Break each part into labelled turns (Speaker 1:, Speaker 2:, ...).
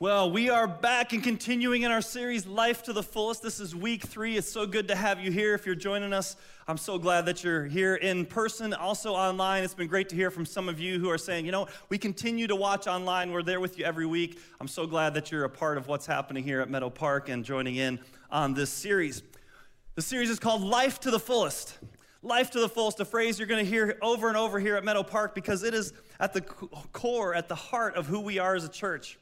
Speaker 1: Well, we are back and continuing in our series, Life to the Fullest. This is week three. It's so good to have you here. If you're joining us, I'm so glad that you're here in person, also online. It's been great to hear from some of you who are saying, you know, we continue to watch online. We're there with you every week. I'm so glad that you're a part of what's happening here at Meadow Park and joining in on this series. The series is called Life to the Fullest. Life to the fullest, a phrase you're going to hear over and over here at Meadow Park because it is at the core, at the heart of who we are as a church.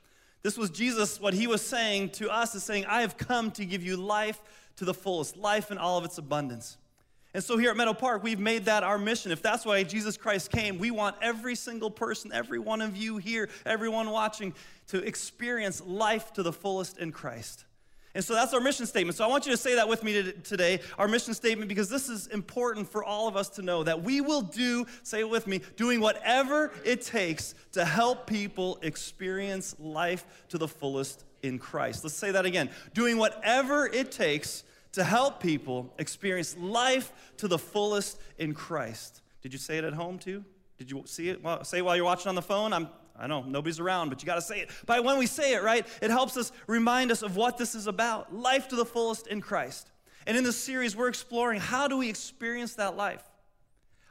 Speaker 1: This was Jesus, what he was saying to us is saying, I have come to give you life to the fullest, life in all of its abundance. And so here at Meadow Park, we've made that our mission. If that's why Jesus Christ came, we want every single person, every one of you here, everyone watching, to experience life to the fullest in Christ. And so that's our mission statement. So I want you to say that with me today, our mission statement, because this is important for all of us to know that we will do, say it with me, doing whatever it takes to help people experience life to the fullest in Christ. Let's say that again. Doing whatever it takes to help people experience life to the fullest in Christ. Did you say it at home too? Did you see it? Say while you're watching on the phone? I'm, I know nobody's around, but you got to say it. By when we say it, right, it helps us remind us of what this is about life to the fullest in Christ. And in this series, we're exploring how do we experience that life?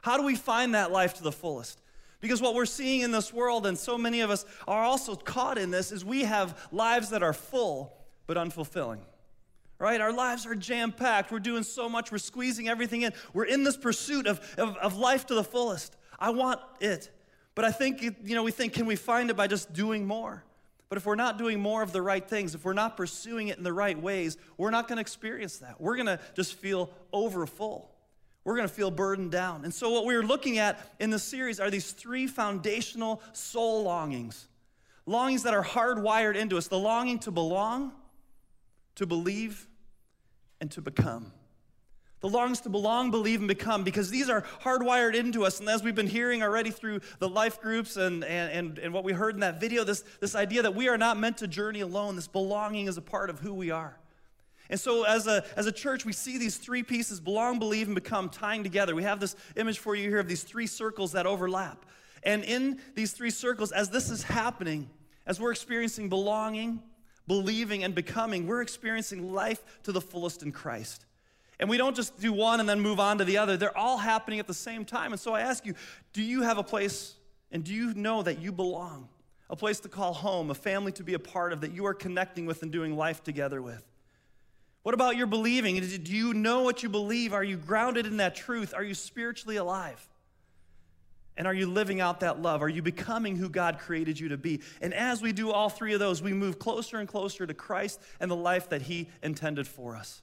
Speaker 1: How do we find that life to the fullest? Because what we're seeing in this world, and so many of us are also caught in this, is we have lives that are full but unfulfilling. Right? Our lives are jam packed. We're doing so much. We're squeezing everything in. We're in this pursuit of, of, of life to the fullest. I want it. But I think, you know, we think, can we find it by just doing more? But if we're not doing more of the right things, if we're not pursuing it in the right ways, we're not going to experience that. We're going to just feel overfull. We're going to feel burdened down. And so, what we're looking at in this series are these three foundational soul longings longings that are hardwired into us the longing to belong, to believe, and to become. The longs to belong, believe, and become, because these are hardwired into us. And as we've been hearing already through the life groups and, and, and, and what we heard in that video, this, this idea that we are not meant to journey alone, this belonging is a part of who we are. And so, as a, as a church, we see these three pieces belong, believe, and become tying together. We have this image for you here of these three circles that overlap. And in these three circles, as this is happening, as we're experiencing belonging, believing, and becoming, we're experiencing life to the fullest in Christ. And we don't just do one and then move on to the other. They're all happening at the same time. And so I ask you, do you have a place and do you know that you belong? A place to call home, a family to be a part of that you are connecting with and doing life together with? What about your believing? Do you know what you believe? Are you grounded in that truth? Are you spiritually alive? And are you living out that love? Are you becoming who God created you to be? And as we do all three of those, we move closer and closer to Christ and the life that He intended for us.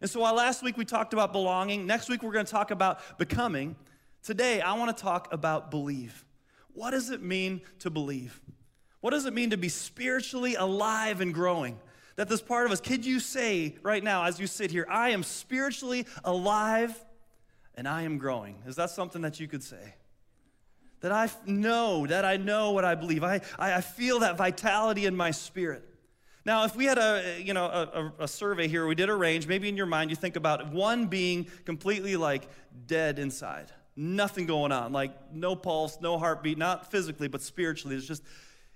Speaker 1: And so while last week we talked about belonging, next week we're going to talk about becoming. Today I want to talk about believe. What does it mean to believe? What does it mean to be spiritually alive and growing? That this part of us, could you say right now as you sit here, I am spiritually alive and I am growing? Is that something that you could say? That I know, that I know what I believe. I, I feel that vitality in my spirit. Now, if we had a, you know, a, a, survey here, we did a range, maybe in your mind you think about one being completely like dead inside, nothing going on, like no pulse, no heartbeat, not physically, but spiritually. It's just,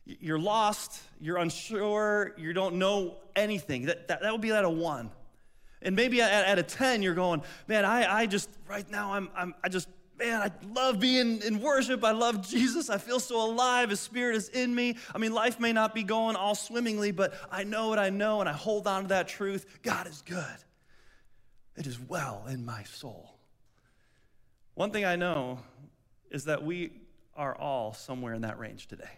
Speaker 1: you're lost, you're unsure, you don't know anything. That, that, that would be at a one. And maybe at, at a 10, you're going, man, I, I just, right now, I'm, I'm, I just man, I love being in worship. I love Jesus. I feel so alive. His spirit is in me. I mean, life may not be going all swimmingly, but I know what I know and I hold on to that truth. God is good. It is well in my soul. One thing I know is that we are all somewhere in that range today,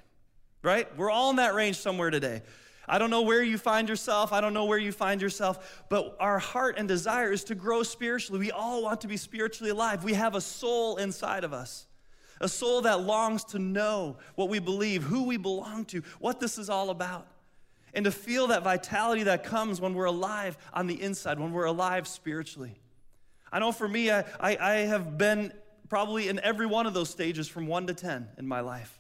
Speaker 1: right? We're all in that range somewhere today. I don't know where you find yourself. I don't know where you find yourself, but our heart and desire is to grow spiritually. We all want to be spiritually alive. We have a soul inside of us, a soul that longs to know what we believe, who we belong to, what this is all about, and to feel that vitality that comes when we're alive on the inside, when we're alive spiritually. I know for me, I, I, I have been probably in every one of those stages from one to 10 in my life.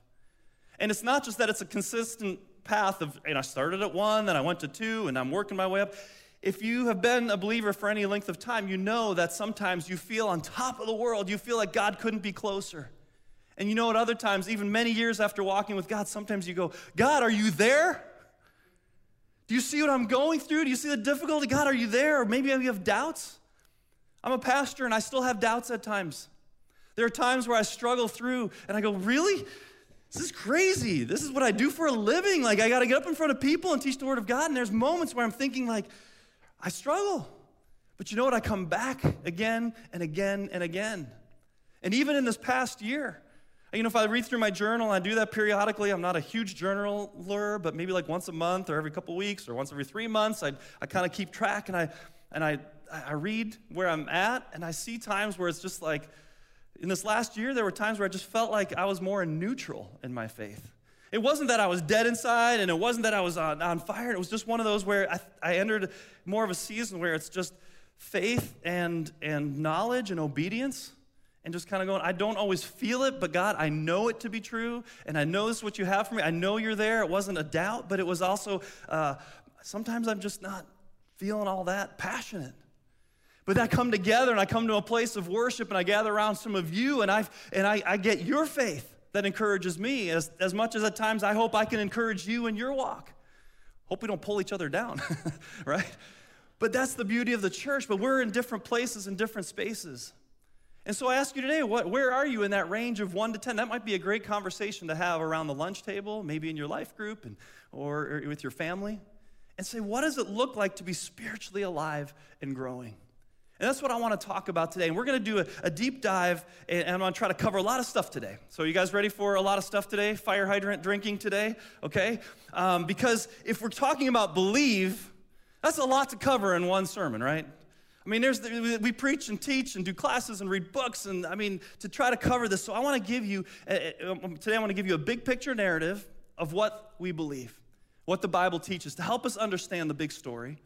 Speaker 1: And it's not just that it's a consistent path of, and I started at one, then I went to two, and I'm working my way up. If you have been a believer for any length of time, you know that sometimes you feel on top of the world. You feel like God couldn't be closer. And you know at other times, even many years after walking with God, sometimes you go, God, are you there? Do you see what I'm going through? Do you see the difficulty? God, are you there? Or maybe you have doubts. I'm a pastor and I still have doubts at times. There are times where I struggle through and I go, Really? This is crazy. This is what I do for a living. Like, I got to get up in front of people and teach the Word of God. And there's moments where I'm thinking, like, I struggle. But you know what? I come back again and again and again. And even in this past year, you know, if I read through my journal, I do that periodically. I'm not a huge journaler, but maybe like once a month or every couple weeks or once every three months, I, I kind of keep track and I and I I read where I'm at, and I see times where it's just like, in this last year, there were times where I just felt like I was more in neutral in my faith. It wasn't that I was dead inside, and it wasn't that I was on, on fire. It was just one of those where I, I entered more of a season where it's just faith and, and knowledge and obedience and just kind of going, I don't always feel it, but God, I know it to be true, and I know this is what you have for me. I know you're there. It wasn't a doubt, but it was also uh, sometimes I'm just not feeling all that passionate. But I come together and I come to a place of worship and I gather around some of you and I and I, I get your faith that encourages me as, as much as at times I hope I can encourage you in your walk. Hope we don't pull each other down, right? But that's the beauty of the church. But we're in different places and different spaces. And so I ask you today, what, where are you in that range of one to 10? That might be a great conversation to have around the lunch table, maybe in your life group and, or, or with your family. And say, what does it look like to be spiritually alive and growing? And that's what I want to talk about today. And we're going to do a, a deep dive, and, I'm going to try to cover a lot of stuff today. So, you guys ready for a lot of stuff today? Fire hydrant drinking today? Okay? Um, because if we're talking about believe, that's a lot to cover in one sermon, right? I mean, there's we preach and teach and do classes and read books, and I mean, to try to cover this. So, I want to give you, uh, uh, um, today, I want to give you a big picture narrative of what we believe, what the Bible teaches, to help us understand the big story.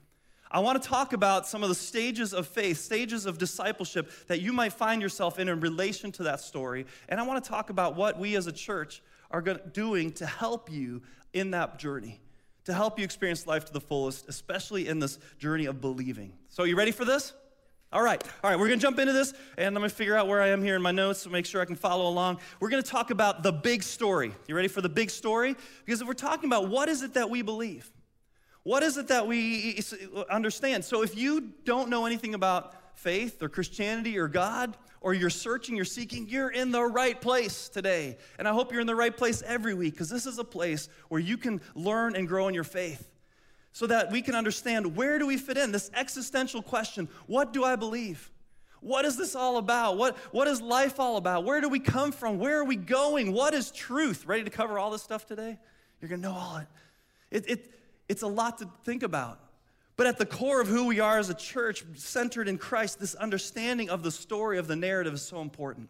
Speaker 1: I want to talk about some of the stages of faith, stages of discipleship that you might find yourself in in relation to that story. And I want to talk about what we as a church are doing to help you in that journey, to help you experience life to the fullest, especially in this journey of believing. So, you ready for this? All right, all right, we're gonna jump into this and I'm gonna figure out where I am here in my notes to make sure I can follow along. We're gonna talk about the big story. You ready for the big story? Because if we're talking about what is it that we believe, what is it that we understand? So if you don't know anything about faith or Christianity or God, or you're searching, you're seeking, you're in the right place today. And I hope you're in the right place every week because this is a place where you can learn and grow in your faith so that we can understand where do we fit in this existential question what do I believe? What is this all about? What, what is life all about? Where do we come from? Where are we going? What is truth? Ready to cover all this stuff today? You're going to know all it. It, it, it's a lot to think about. But at the core of who we are as a church, centered in Christ, this understanding of the story of the narrative is so important.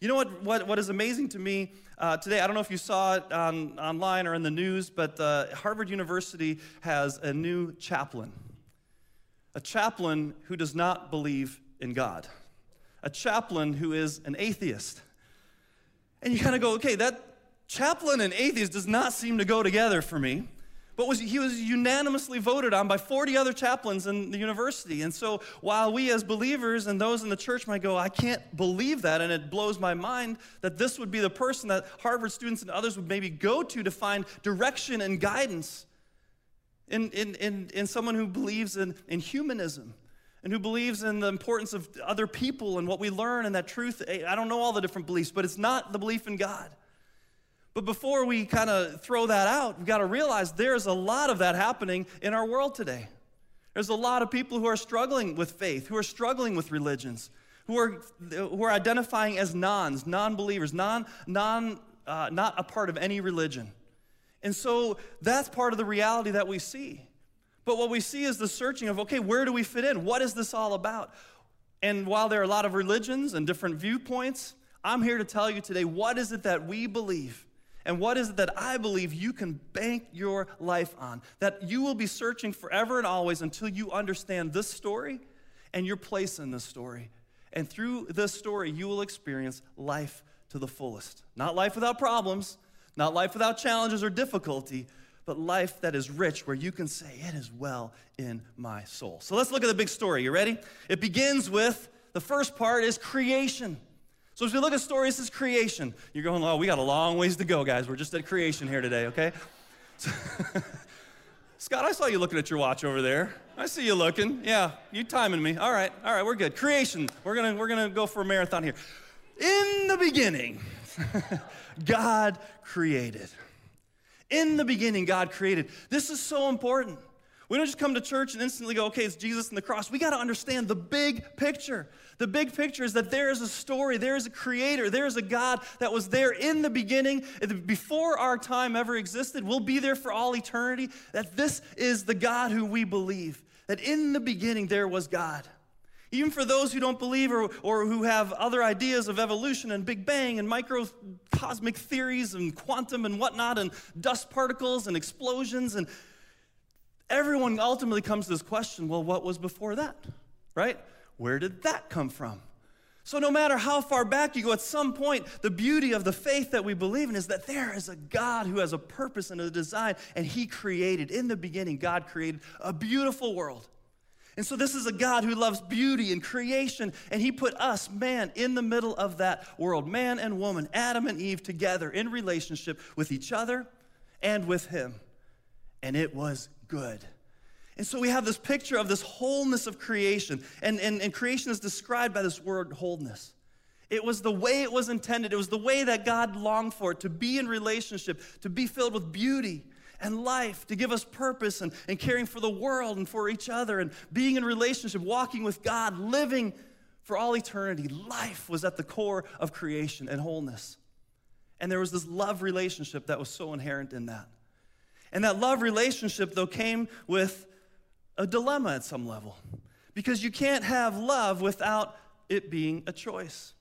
Speaker 1: You know what, what, what is amazing to me uh, today? I don't know if you saw it on, online or in the news, but uh, Harvard University has a new chaplain. A chaplain who does not believe in God. A chaplain who is an atheist. And you kind of go, okay, that chaplain and atheist does not seem to go together for me but was, he was unanimously voted on by 40 other chaplains in the university. And so while we as believers and those in the church might go, I can't believe that, and it blows my mind that this would be the person that Harvard students and others would maybe go to to find direction and guidance in, in, in, in someone who believes in, in humanism and who believes in the importance of other people and what we learn and that truth. I don't know all the different beliefs, but it's not the belief in God. But before we kind of throw that out, we've got to realize there's a lot of that happening in our world today. There's a lot of people who are struggling with faith, who are struggling with religions, who are, who are identifying as nons, non believers, non, non, uh, not a part of any religion. And so that's part of the reality that we see. But what we see is the searching of okay, where do we fit in? What is this all about? And while there are a lot of religions and different viewpoints, I'm here to tell you today what is it that we believe and what is it that I believe you can bank your life on? That you will be searching forever and always until you understand this story and your place in this story. And through this story, you will experience life to the fullest. Not life without problems, not life without challenges or difficulty, but life that is rich where you can say, It is well in my soul. So let's look at the big story. You ready? It begins with the first part is creation. So as we look at stories, is creation. You're going, oh, we got a long ways to go, guys. We're just at creation here today, okay? So, Scott, I saw you looking at your watch over there. I see you looking. Yeah, you timing me. All right, all right, we're good. Creation. We're gonna we're gonna go for a marathon here. In the beginning, God created. In the beginning, God created. This is so important. We don't just come to church and instantly go, okay, it's Jesus and the cross. We got to understand the big picture. The big picture is that there is a story, there is a creator, there is a God that was there in the beginning, before our time ever existed, will be there for all eternity. That this is the God who we believe. That in the beginning there was God. Even for those who don't believe or, or who have other ideas of evolution and Big Bang and microcosmic theories and quantum and whatnot and dust particles and explosions and everyone ultimately comes to this question well, what was before that? Right? Where did that come from? So, no matter how far back you go, at some point, the beauty of the faith that we believe in is that there is a God who has a purpose and a design, and He created, in the beginning, God created a beautiful world. And so, this is a God who loves beauty and creation, and He put us, man, in the middle of that world, man and woman, Adam and Eve, together in relationship with each other and with Him. And it was good. And so we have this picture of this wholeness of creation, and, and, and creation is described by this word wholeness. It was the way it was intended. It was the way that God longed for it to be in relationship, to be filled with beauty and life, to give us purpose and, and caring for the world and for each other and being in relationship, walking with God, living for all eternity. Life was at the core of creation and wholeness. And there was this love relationship that was so inherent in that. And that love relationship, though, came with a dilemma at some level. Because you can't have love without it being a choice,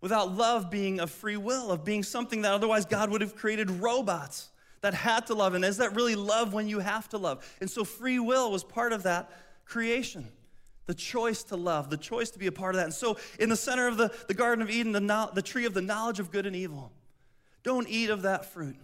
Speaker 1: without love being a free will, of being something that otherwise God would have created robots that had to love. And is that really love when you have to love? And so free will was part of that creation. The choice to love, the choice to be a part of that. And so, in the center of the, the Garden of Eden, the, the tree of the knowledge of good and evil, don't eat of that fruit.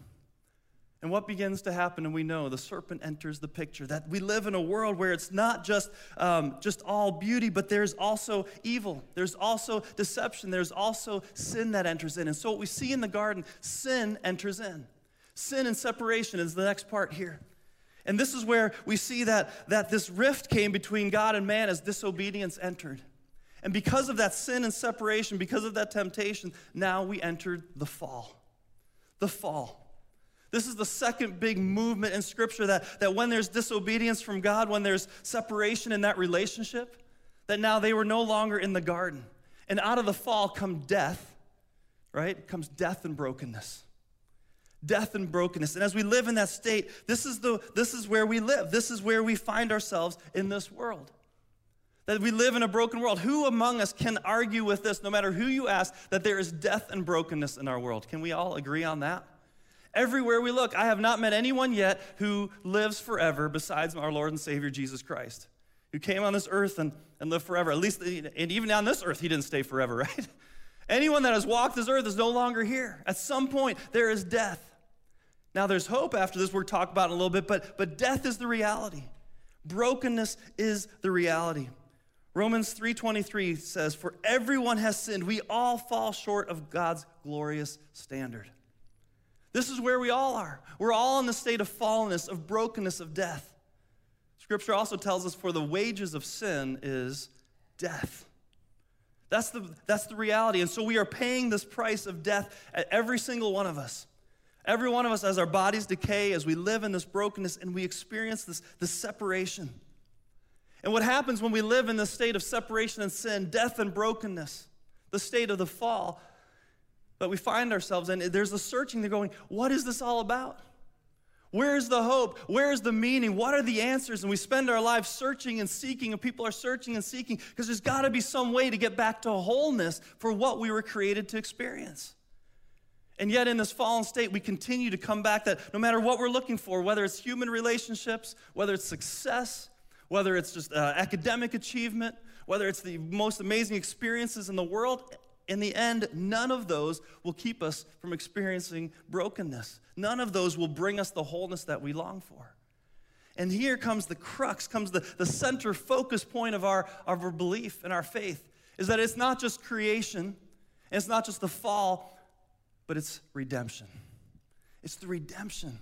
Speaker 1: And what begins to happen, and we know the serpent enters the picture that we live in a world where it's not just, um, just all beauty, but there's also evil. There's also deception. There's also sin that enters in. And so, what we see in the garden, sin enters in. Sin and separation is the next part here. And this is where we see that, that this rift came between God and man as disobedience entered. And because of that sin and separation, because of that temptation, now we entered the fall. The fall. This is the second big movement in Scripture that, that when there's disobedience from God, when there's separation in that relationship, that now they were no longer in the garden. And out of the fall come death, right? Comes death and brokenness. Death and brokenness. And as we live in that state, this is, the, this is where we live. This is where we find ourselves in this world. That we live in a broken world. Who among us can argue with this, no matter who you ask, that there is death and brokenness in our world? Can we all agree on that? Everywhere we look, I have not met anyone yet who lives forever besides our Lord and Savior Jesus Christ, who came on this earth and, and lived forever. At least, and even on this earth, he didn't stay forever, right? Anyone that has walked this earth is no longer here. At some point, there is death. Now, there's hope after this, we're talk about in a little bit, but, but death is the reality. Brokenness is the reality. Romans 3:23 says, "For everyone has sinned. We all fall short of God's glorious standard." This is where we all are. We're all in the state of fallenness, of brokenness, of death. Scripture also tells us for the wages of sin is death. That's the, that's the reality. And so we are paying this price of death at every single one of us. Every one of us, as our bodies decay, as we live in this brokenness and we experience this, this separation. And what happens when we live in this state of separation and sin, death and brokenness, the state of the fall, but we find ourselves and there's a searching they're going what is this all about? Where's the hope? Where's the meaning? What are the answers? And we spend our lives searching and seeking and people are searching and seeking because there's got to be some way to get back to wholeness for what we were created to experience. And yet in this fallen state we continue to come back that no matter what we're looking for whether it's human relationships whether it's success whether it's just uh, academic achievement whether it's the most amazing experiences in the world in the end, none of those will keep us from experiencing brokenness. None of those will bring us the wholeness that we long for. And here comes the crux, comes the, the center focus point of our, of our belief and our faith is that it's not just creation, it's not just the fall, but it's redemption. It's the redemption.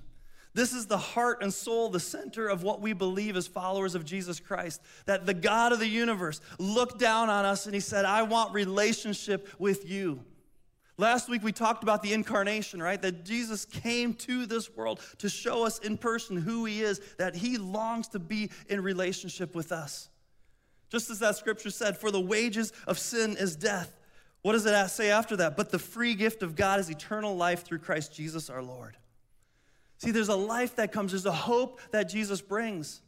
Speaker 1: This is the heart and soul, the center of what we believe as followers of Jesus Christ. That the God of the universe looked down on us and he said, I want relationship with you. Last week we talked about the incarnation, right? That Jesus came to this world to show us in person who he is, that he longs to be in relationship with us. Just as that scripture said, for the wages of sin is death. What does it say after that? But the free gift of God is eternal life through Christ Jesus our Lord. See, there's a life that comes, there's a hope that Jesus brings.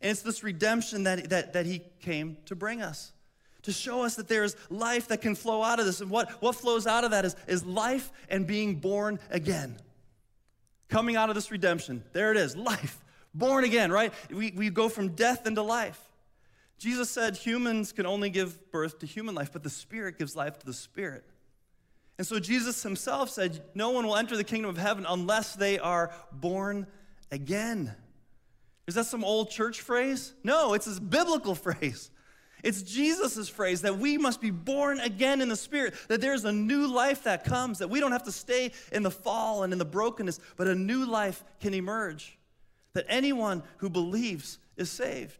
Speaker 1: And it's this redemption that, that, that he came to bring us, to show us that there's life that can flow out of this. And what, what flows out of that is, is life and being born again. Coming out of this redemption, there it is life, born again, right? We, we go from death into life. Jesus said humans can only give birth to human life, but the Spirit gives life to the Spirit. And so Jesus himself said, No one will enter the kingdom of heaven unless they are born again. Is that some old church phrase? No, it's a biblical phrase. It's Jesus' phrase that we must be born again in the Spirit, that there's a new life that comes, that we don't have to stay in the fall and in the brokenness, but a new life can emerge, that anyone who believes is saved.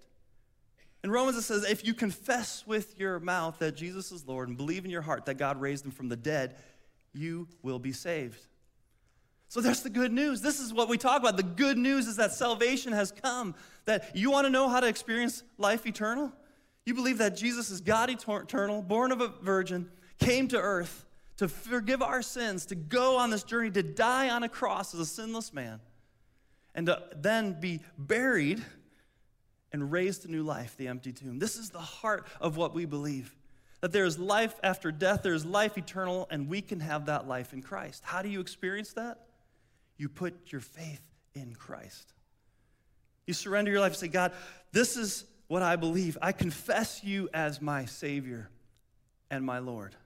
Speaker 1: In Romans, it says, if you confess with your mouth that Jesus is Lord and believe in your heart that God raised him from the dead, you will be saved. So there's the good news. This is what we talk about. The good news is that salvation has come. That you want to know how to experience life eternal? You believe that Jesus is God eternal, born of a virgin, came to earth to forgive our sins, to go on this journey, to die on a cross as a sinless man, and to then be buried and raised to new life, the empty tomb. This is the heart of what we believe that there is life after death, there is life eternal, and we can have that life in Christ. How do you experience that? You put your faith in Christ. You surrender your life and say, God, this is what I believe. I confess you as my Savior and my Lord.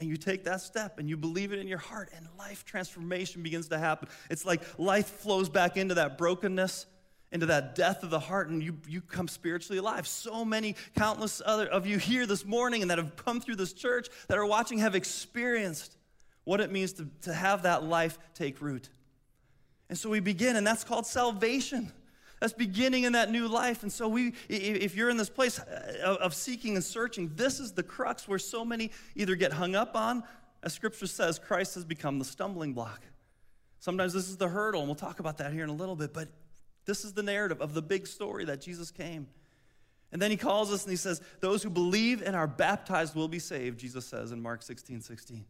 Speaker 1: And you take that step and you believe it in your heart, and life transformation begins to happen. It's like life flows back into that brokenness into that death of the heart and you, you come spiritually alive. So many, countless other of you here this morning and that have come through this church that are watching have experienced what it means to, to have that life take root. And so we begin, and that's called salvation. That's beginning in that new life. And so we, if you're in this place uh, of seeking and searching, this is the crux where so many either get hung up on, as scripture says, Christ has become the stumbling block. Sometimes this is the hurdle, and we'll talk about that here in a little bit. But this is the narrative of the big story that Jesus came. And then he calls us and he says, Those who believe and are baptized will be saved, Jesus says in Mark 16 16.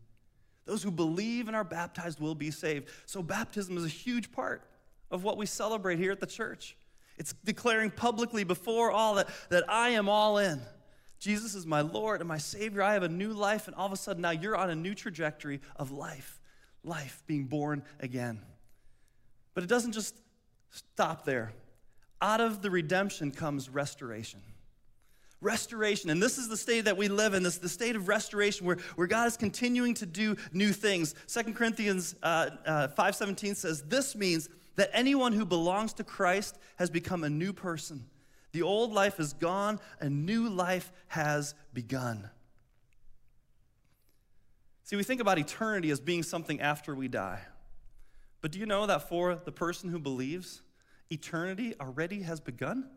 Speaker 1: Those who believe and are baptized will be saved. So, baptism is a huge part of what we celebrate here at the church. It's declaring publicly before all that, that I am all in. Jesus is my Lord and my Savior. I have a new life, and all of a sudden now you're on a new trajectory of life, life being born again. But it doesn't just Stop there. Out of the redemption comes restoration. Restoration. And this is the state that we live in, this the state of restoration where, where God is continuing to do new things. 2 Corinthians uh, uh, 5.17 says, This means that anyone who belongs to Christ has become a new person. The old life is gone, a new life has begun. See, we think about eternity as being something after we die. But do you know that for the person who believes, eternity already has begun?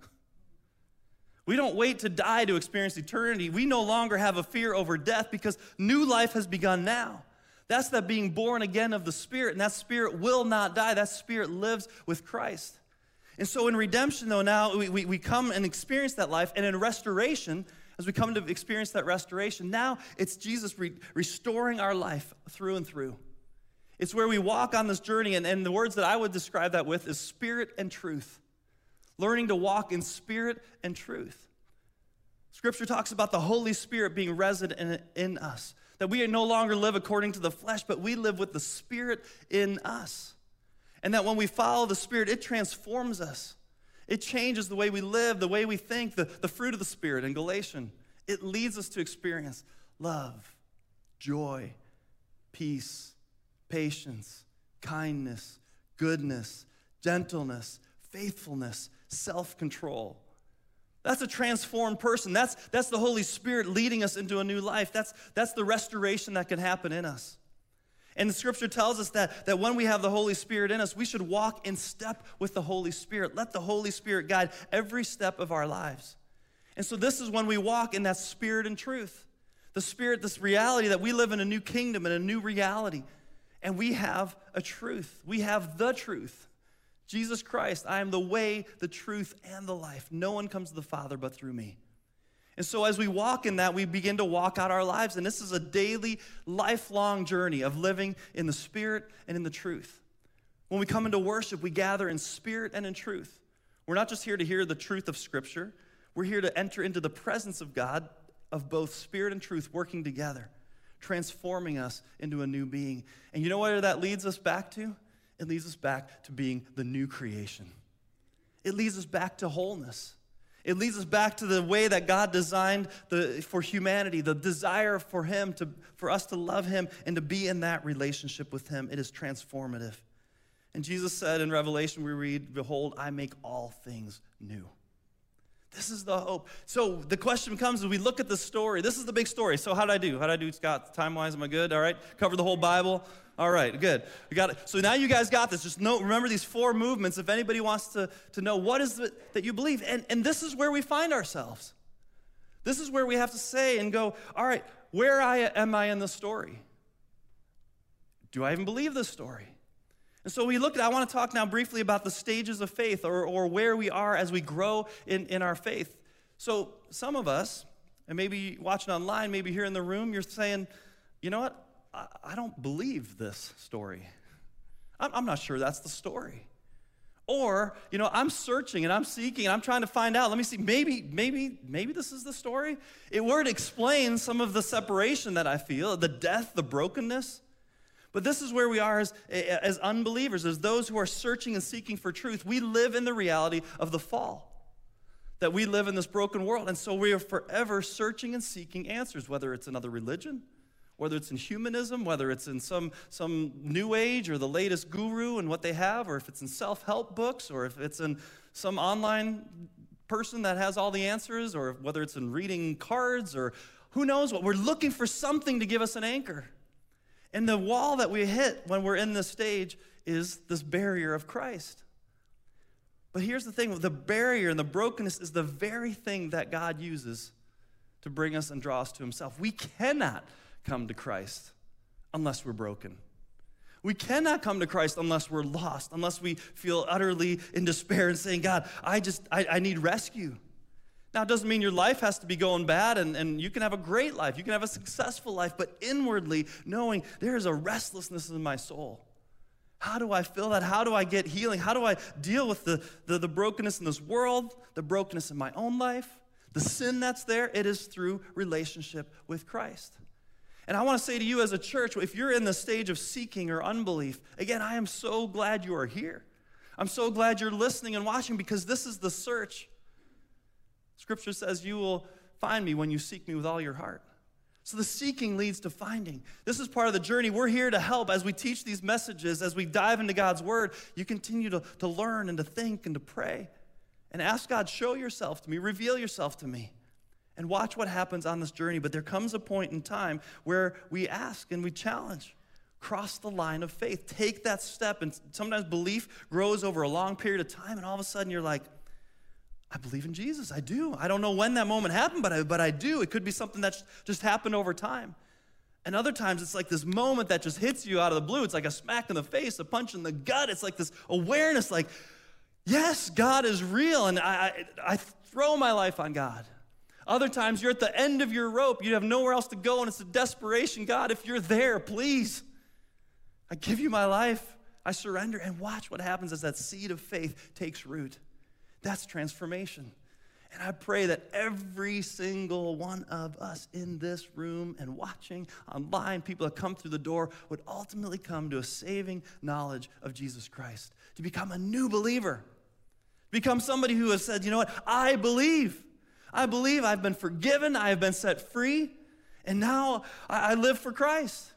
Speaker 1: We don't wait to die to experience eternity. We no longer have a fear over death because new life has begun now. That's that being born again of the Spirit, and that Spirit will not die. That Spirit lives with Christ. And so in redemption, though, now we, we, we come and experience that life, and in restoration, as we come to experience that restoration, now it's Jesus re- restoring our life through and through. It's where we walk on this journey, and, and the words that I would describe that with is spirit and truth. Learning to walk in spirit and truth. Scripture talks about the Holy Spirit being resident in, in us, that we no longer live according to the flesh, but we live with the Spirit in us. And that when we follow the Spirit, it transforms us. It changes the way we live, the way we think, the, the fruit of the Spirit in Galatians. It leads us to experience love, joy, peace, patience, kindness, goodness, gentleness, faithfulness, self control. That's a transformed person. That's, that's the Holy Spirit leading us into a new life. That's, that's the restoration that can happen in us. And the scripture tells us that, that when we have the Holy Spirit in us, we should walk in step with the Holy Spirit. Let the Holy Spirit guide every step of our lives. And so, this is when we walk in that spirit and truth. The spirit, this reality that we live in a new kingdom and a new reality. And we have a truth. We have the truth. Jesus Christ, I am the way, the truth, and the life. No one comes to the Father but through me. And so, as we walk in that, we begin to walk out our lives. And this is a daily, lifelong journey of living in the Spirit and in the truth. When we come into worship, we gather in spirit and in truth. We're not just here to hear the truth of Scripture, we're here to enter into the presence of God, of both spirit and truth working together, transforming us into a new being. And you know where that leads us back to? It leads us back to being the new creation, it leads us back to wholeness. It leads us back to the way that God designed the, for humanity, the desire for Him, to, for us to love Him and to be in that relationship with Him. It is transformative. And Jesus said in Revelation, we read, Behold, I make all things new. This is the hope. So the question comes as we look at the story, this is the big story. So, how did I do? How did I do, Scott? Time wise, am I good? All right. Cover the whole Bible. All right, good. We got it. So now you guys got this. Just know, remember these four movements if anybody wants to, to know what is it that you believe. And, and this is where we find ourselves. This is where we have to say and go, all right, where I, am I in the story? Do I even believe this story? And so we look at, I want to talk now briefly about the stages of faith or, or where we are as we grow in, in our faith. So some of us, and maybe watching online, maybe here in the room, you're saying, you know what? I, don't believe this story. I'm, I'm not sure that's the story. Or, you know, I'm searching and I'm seeking and I'm trying to find out. Let me see, maybe, maybe, maybe this is the story. It would explain some of the separation that I feel, the death, the brokenness. But this is where we are as, as unbelievers, as those who are searching and seeking for truth. We live in the reality of the fall, that we live in this broken world. And so we are forever searching and seeking answers, whether it's another religion, whether it's in humanism, whether it's in some, some new age or the latest guru and what they have, or if it's in self help books, or if it's in some online person that has all the answers, or whether it's in reading cards, or who knows what. We're looking for something to give us an anchor. And the wall that we hit when we're in this stage is this barrier of Christ. But here's the thing the barrier and the brokenness is the very thing that God uses to bring us and draw us to Himself. We cannot come to Christ unless we're broken. We cannot come to Christ unless we're lost, unless we feel utterly in despair and saying, God, I just, I, I need rescue. Now, it doesn't mean your life has to be going bad and, and you can have a great life. You can have a successful life, but inwardly knowing there is a restlessness in my soul. How do I feel that? How do I get healing? How do I deal with the, the, the brokenness in this world, the brokenness in my own life, the sin that's there? It is through relationship with Christ. And I want to say to you as a church, if you're in the stage of seeking or unbelief, again, I am so glad you are here. I'm so glad you're listening and watching because this is the search. Scripture says, You will find me when you seek me with all your heart. So the seeking leads to finding. This is part of the journey. We're here to help as we teach these messages, as we dive into God's word. You continue to, to learn and to think and to pray and ask God, show yourself to me, reveal yourself to me and watch what happens on this journey. But there comes a point in time where we ask and we challenge. Cross the line of faith. Take that step. And sometimes belief grows over a long period of time, and all of a sudden you're like, I believe in Jesus. I do. I don't know when that moment happened, but I, but I do. It could be something that's just happened over time. And other times it's like this moment that just hits you out of the blue. It's like a smack in the face, a punch in the gut. It's like this awareness like, yes, God is real. And I, I, I throw my life on God. Other times you're at the end of your rope, you have nowhere else to go, and it's a desperation. God, if you're there, please, I give you my life. I surrender and watch what happens as that seed of faith takes root. That's transformation. And I pray that every single one of us in this room and watching online, people that come through the door, would ultimately come to a saving knowledge of Jesus Christ, to become a new believer, become somebody who has said, you know what, I believe. I believe I've been forgiven, I have been set free, and now I, live for Christ.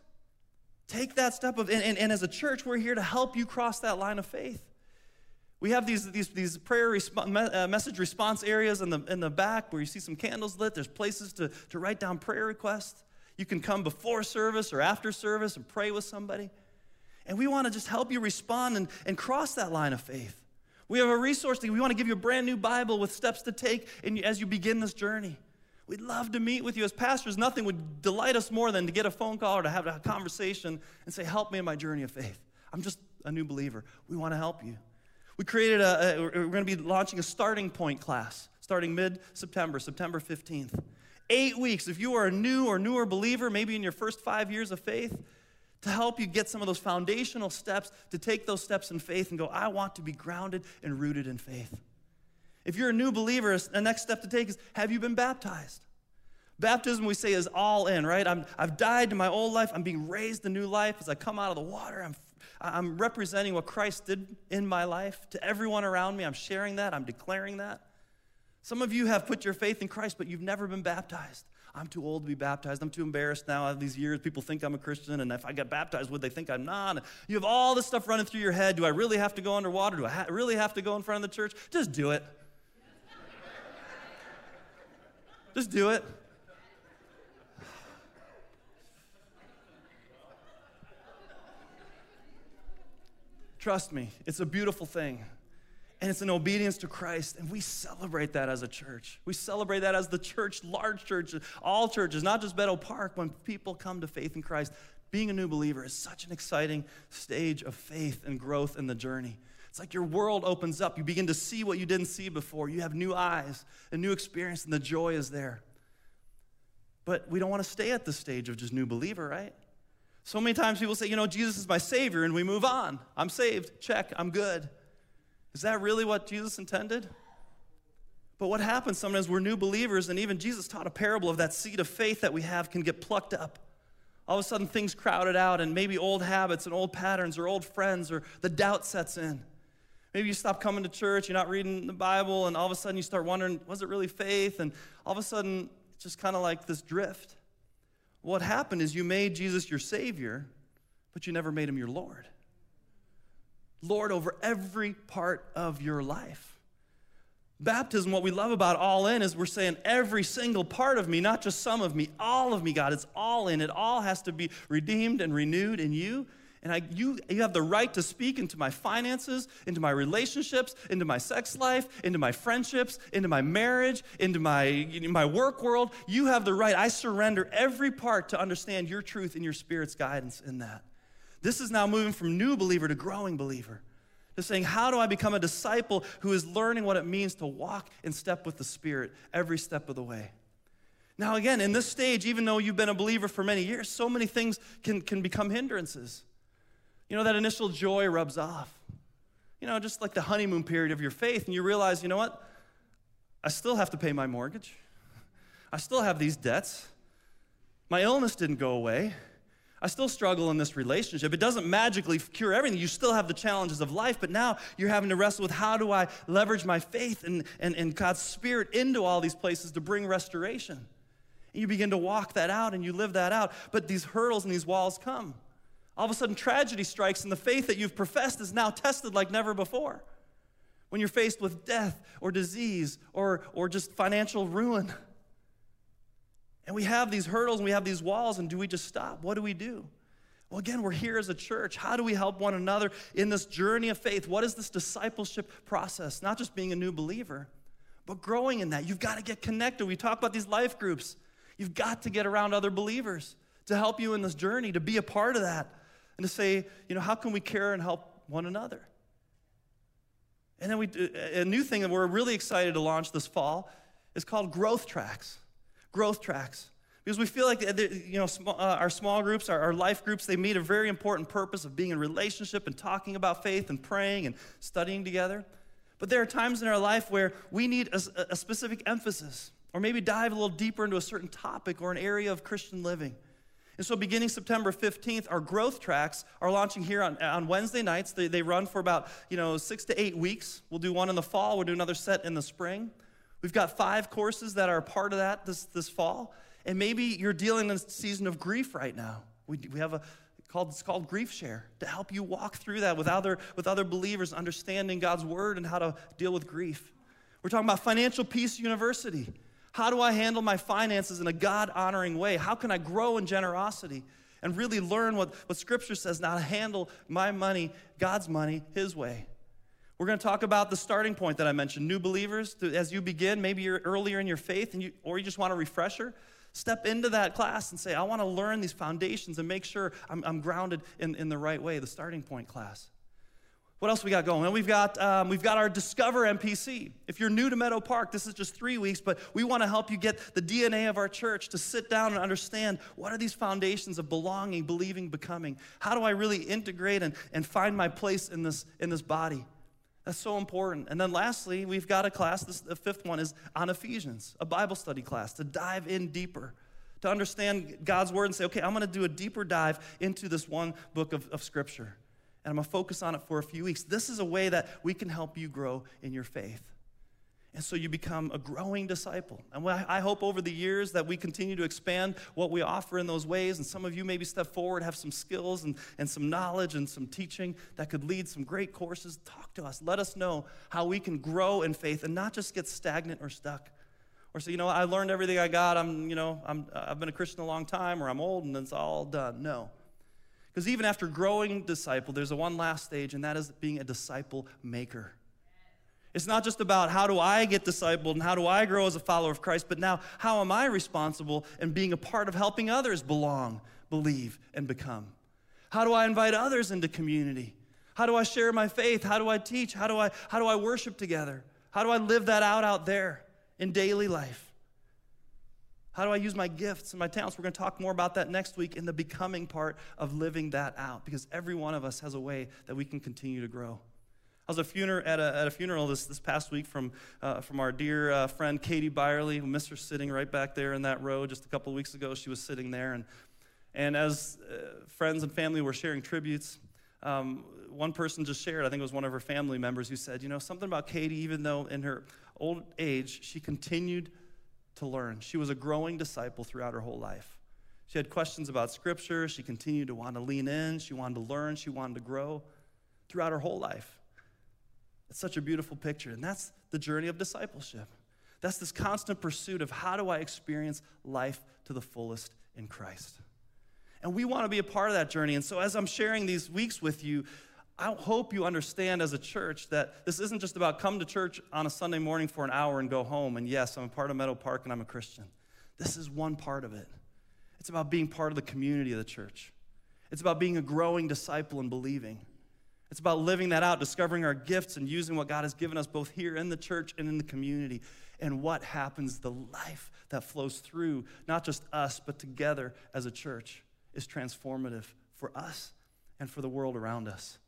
Speaker 1: Take that step of, and, and, and as a church, we're here to help you cross that line of faith. We have these, these, these prayer resp- uh, message response areas in the, in the back where you see some candles lit. There's places to, to write down prayer requests. You can come before service or after service and pray with somebody. And we want to just help you respond and, and cross that line of faith. We have a resource that we want to give you a brand new Bible with steps to take in, as you begin this journey. We'd love to meet with you as pastors. Nothing would delight us more than to get a phone call or to have a conversation and say, Help me in my journey of faith. I'm just a new believer. We want to help you. We created a, a we're going to be launching a starting point class starting mid September, September 15th. Eight weeks. If you are a new or newer believer, maybe in your first five years of faith, to help you get some of those foundational steps, to take those steps in faith and go, I want to be grounded and rooted in faith. If you're a new believer, the next step to take is have you been baptized? Baptism, we say, is all in, right? i have died to my old life. I'm being raised to new life. As I come out of the water, I'm, I'm representing what Christ did in my life to everyone around me. I'm sharing that, I'm declaring that. Some of you have put your faith in Christ, but you've never been baptized. I'm too old to be baptized. I'm too embarrassed now. These years, people think I'm a Christian, and if I get baptized, would they think I'm not? You have all this stuff running through your head. Do I really have to go underwater? Do I ha- really have to go in front of the church? Just do it. Just do it. Trust me, it's a beautiful thing. And it's an obedience to Christ. And we celebrate that as a church. We celebrate that as the church, large churches, all churches, not just Meadow Park, when people come to faith in Christ. Being a new believer is such an exciting stage of faith and growth in the journey. It's like your world opens up. You begin to see what you didn't see before. You have new eyes, a new experience, and the joy is there. But we don't want to stay at the stage of just new believer, right? So many times people say, you know, Jesus is my Savior, and we move on. I'm saved. Check. I'm good. Is that really what Jesus intended? But what happens sometimes we're new believers, and even Jesus taught a parable of that seed of faith that we have can get plucked up. All of a sudden, things crowded out, and maybe old habits and old patterns or old friends, or the doubt sets in. Maybe you stop coming to church, you're not reading the Bible, and all of a sudden you start wondering, was it really faith? And all of a sudden, it's just kind of like this drift. What happened is you made Jesus your Savior, but you never made him your Lord. Lord over every part of your life. Baptism, what we love about all in is we're saying every single part of me, not just some of me, all of me, God. It's all in. It all has to be redeemed and renewed in you. And I, you, you have the right to speak into my finances, into my relationships, into my sex life, into my friendships, into my marriage, into my, my work world. You have the right. I surrender every part to understand your truth and your spirit's guidance in that. This is now moving from new believer to growing believer. To saying, how do I become a disciple who is learning what it means to walk in step with the Spirit every step of the way? Now, again, in this stage, even though you've been a believer for many years, so many things can, can become hindrances. You know, that initial joy rubs off. You know, just like the honeymoon period of your faith, and you realize, you know what? I still have to pay my mortgage. I still have these debts. My illness didn't go away. I still struggle in this relationship. It doesn't magically cure everything. You still have the challenges of life, but now you're having to wrestle with how do I leverage my faith and, and, and God's Spirit into all these places to bring restoration. And you begin to walk that out and you live that out, but these hurdles and these walls come. All of a sudden, tragedy strikes, and the faith that you've professed is now tested like never before. When you're faced with death or disease or, or just financial ruin. And we have these hurdles and we have these walls, and do we just stop? What do we do? Well, again, we're here as a church. How do we help one another in this journey of faith? What is this discipleship process? Not just being a new believer, but growing in that. You've got to get connected. We talk about these life groups. You've got to get around other believers to help you in this journey, to be a part of that, and to say, you know, how can we care and help one another? And then we a new thing that we're really excited to launch this fall is called Growth Tracks. Growth tracks. Because we feel like you know uh, our small groups our, life groups they meet a very important purpose of being in relationship and talking about faith and praying and studying together. But there are times in our life where we need a specific emphasis or maybe dive a little deeper into a certain topic or an area of christian living and so beginning september 15th our growth tracks are launching here on, on wednesday nights they, they run for about you know six to eight weeks we'll do one in the fall we'll do another set in the spring We've got five courses that are part of that this, this fall. And maybe you're dealing in a season of grief right now. We, we have a called, it's called Grief Share to help you walk through that with other, with other believers, understanding God's word and how to deal with grief. We're talking about Financial Peace University. How do I handle my finances in a God honoring way? How can I grow in generosity and really learn what, what Scripture says now to handle my money, God's money, His way? We're going to talk about the starting point that I mentioned. New believers, as you begin, maybe you're earlier in your faith and you, or you just want a refresher, step into that class and say, I want to learn these foundations and make sure I'm, I'm grounded in, in the right way, the starting point class. What else we got going? Well, we've got um, we've got our Discover MPC. If you're new to Meadow Park, this is just three weeks, but we want to help you get the DNA of our church to sit down and understand what are these foundations of belonging, believing, becoming. How do I really integrate and, and find my place in this in this body? That's so important. And then lastly, we've got a class. This the fifth one is on Ephesians, a Bible study class to dive in deeper to understand God's word and say, okay, I'm going to do a deeper dive into this one book of, of Scripture and I'm going to focus on it for a few weeks. This is a way that we can help you grow in your faith. And so you become a growing disciple. And I hope over the years that we continue to expand what we offer in those ways. And some of you maybe step forward, have some skills and, and some knowledge and some teaching that could lead some great courses. Talk to us. Let us know how we can grow in faith and not just get stagnant or stuck. Or say, you know, I learned everything I got. I'm, you know, I'm, I've been a Christian a long time, or I'm old and it's all done. No. Because even after growing disciple, there's a one last stage, and that is being a disciple maker. It's not just about how do I get discipled and how do I grow as a follower of Christ, but now how am I responsible in being a part of helping others belong, believe, and become? How do I invite others into community? How do I share my faith? How do I teach? How do I, how do I worship together? How do I live that out out there in daily life? How do I use my gifts and my talents? We're going to talk more about that next week in the becoming part of living that out because every one of us has a way that we can continue to grow. I was a funeral, at, a, at a funeral this, this past week from, uh, from our dear uh, friend Katie Byerly, who missed her sitting right back there in that row just a couple weeks ago. She was sitting there. And, and as uh, friends and family were sharing tributes, um, one person just shared, I think it was one of her family members, who said, You know, something about Katie, even though in her old age, she continued to learn. She was a growing disciple throughout her whole life. She had questions about scripture. She continued to want to lean in. She wanted to learn. She wanted to grow throughout her whole life. It's such a beautiful picture. And that's the journey of discipleship. That's this constant pursuit of how do I experience life to the fullest in Christ. And we want to be a part of that journey. And so, as I'm sharing these weeks with you, I hope you understand as a church that this isn't just about come to church on a Sunday morning for an hour and go home. And yes, I'm a part of Meadow Park and I'm a Christian. This is one part of it. It's about being part of the community of the church. It's about being a growing disciple and believing. It's about living that out, discovering our gifts and using what God has given us both here in the church and in the community. And what happens, the life that flows through not just us, but together as a church is transformative for us and for the world around us.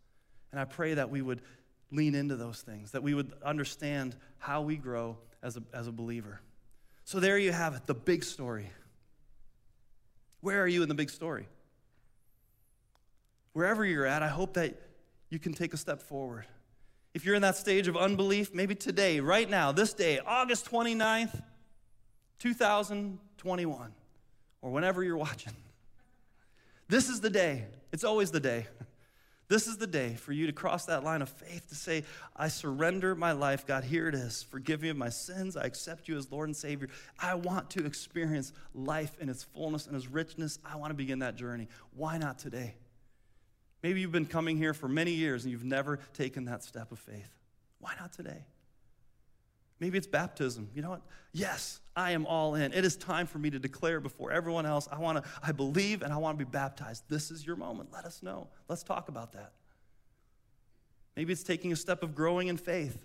Speaker 1: And I pray that we would lean into those things, that we would understand how we grow as a, as a believer. So there you have it, the big story. Where are you in the big story? Wherever you're at, I hope that you can take a step forward. If you're in that stage of unbelief, maybe today, right now, this day, August 29th, 2021, or whenever you're watching, this is the day. It's always the day. This is the day for you to cross that line of faith to say, I surrender my life. God, here it is. Forgive me of my sins. I accept you as Lord and Savior. I want to experience life in its fullness and its richness. I want to begin that journey. Why not today? Maybe you've been coming here for many years and you've never taken that step of faith. Why not today? Maybe it's baptism. You know what? Yes, I am all in. It is time for me to declare before everyone else. I want to I believe and I want to be baptized. This is your moment. Let us know. Let's talk about that. Maybe it's taking a step of growing in faith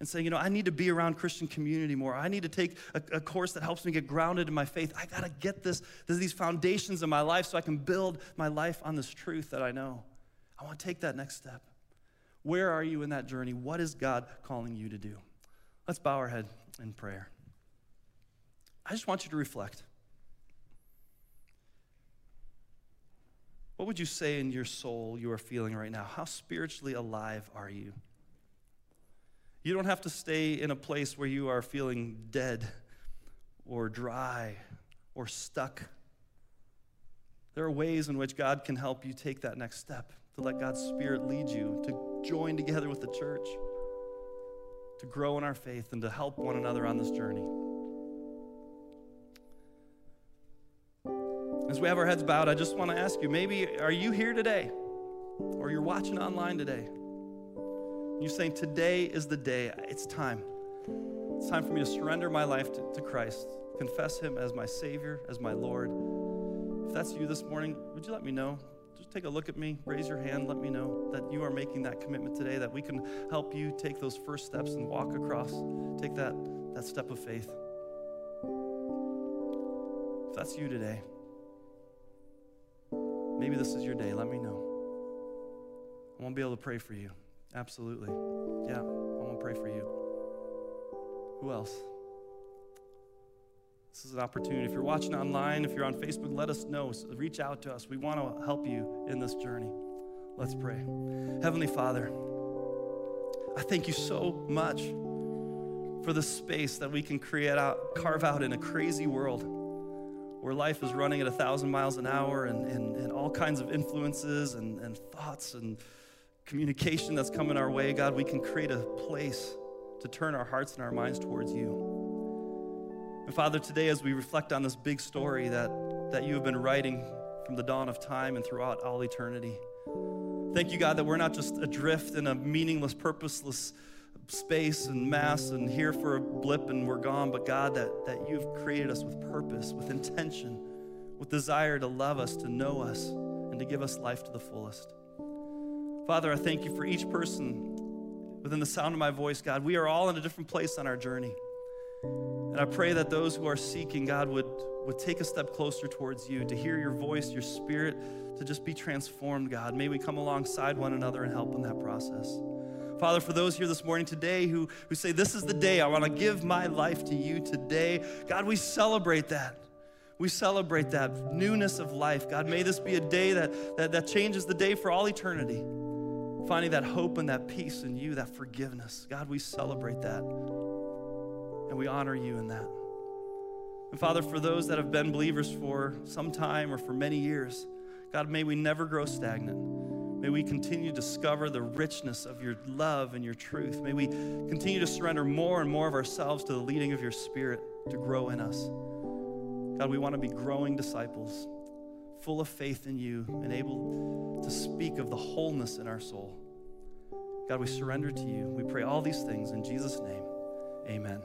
Speaker 1: and saying, you know, I need to be around Christian community more. I need to take a, a course that helps me get grounded in my faith. I got to get this, these foundations in my life so I can build my life on this truth that I know. I want to take that next step. Where are you in that journey? What is God calling you to do? Let's bow our head in prayer. I just want you to reflect. What would you say in your soul you are feeling right now? How spiritually alive are you? You don't have to stay in a place where you are feeling dead or dry or stuck. There are ways in which God can help you take that next step, to let God's Spirit lead you, to join together with the church to grow in our faith and to help one another on this journey. As we have our heads bowed, I just want to ask you maybe are you here today or you're watching online today? You're saying, Today is the day, it's time. It's time for me to surrender my life to, to Christ, confess Him as my Savior, as my Lord. If that's you this morning, would you let me know? Just take a look at me, raise your hand, let me know that you are making that commitment today, that we can help you take those first steps and walk across, take that, that step of faith. If that's you today, maybe this is your day, let me know. I won't be able to pray for you. Absolutely. Yeah, I want to pray for you. Who else? This is an opportunity. If you're watching online, if you're on Facebook, let us know. Reach out to us. We want to help you in this journey. Let's pray. Heavenly Father, I thank you so much for the space that we can create out, carve out in a crazy world where life is running at a thousand miles an hour and, and, and all kinds of influences and, and thoughts and communication that's coming our way, God, we can create a place to turn our hearts and our minds towards you. And Father, today as we reflect on this big story that, that you have been writing from the dawn of time and throughout all eternity, thank you, God, that we're not just adrift in a meaningless, purposeless space and mass and here for a blip and we're gone, but God, that, that you've created us with purpose, with intention, with desire to love us, to know us, and to give us life to the fullest. Father, I thank you for each person within the sound of my voice, God. We are all in a different place on our journey. And I pray that those who are seeking, God, would, would take a step closer towards you, to hear your voice, your spirit, to just be transformed, God. May we come alongside one another and help in that process. Father, for those here this morning today who, who say, This is the day I want to give my life to you today, God, we celebrate that. We celebrate that newness of life. God, may this be a day that, that, that changes the day for all eternity finding that hope and that peace in you, that forgiveness. God, we celebrate that. And we honor you in that. And Father, for those that have been believers for some time or for many years, God, may we never grow stagnant. May we continue to discover the richness of your love and your truth. May we continue to surrender more and more of ourselves to the leading of your Spirit to grow in us. God, we want to be growing disciples full of faith in you and able to speak of the wholeness in our soul. God, we surrender to you. We pray all these things in Jesus' name. Amen.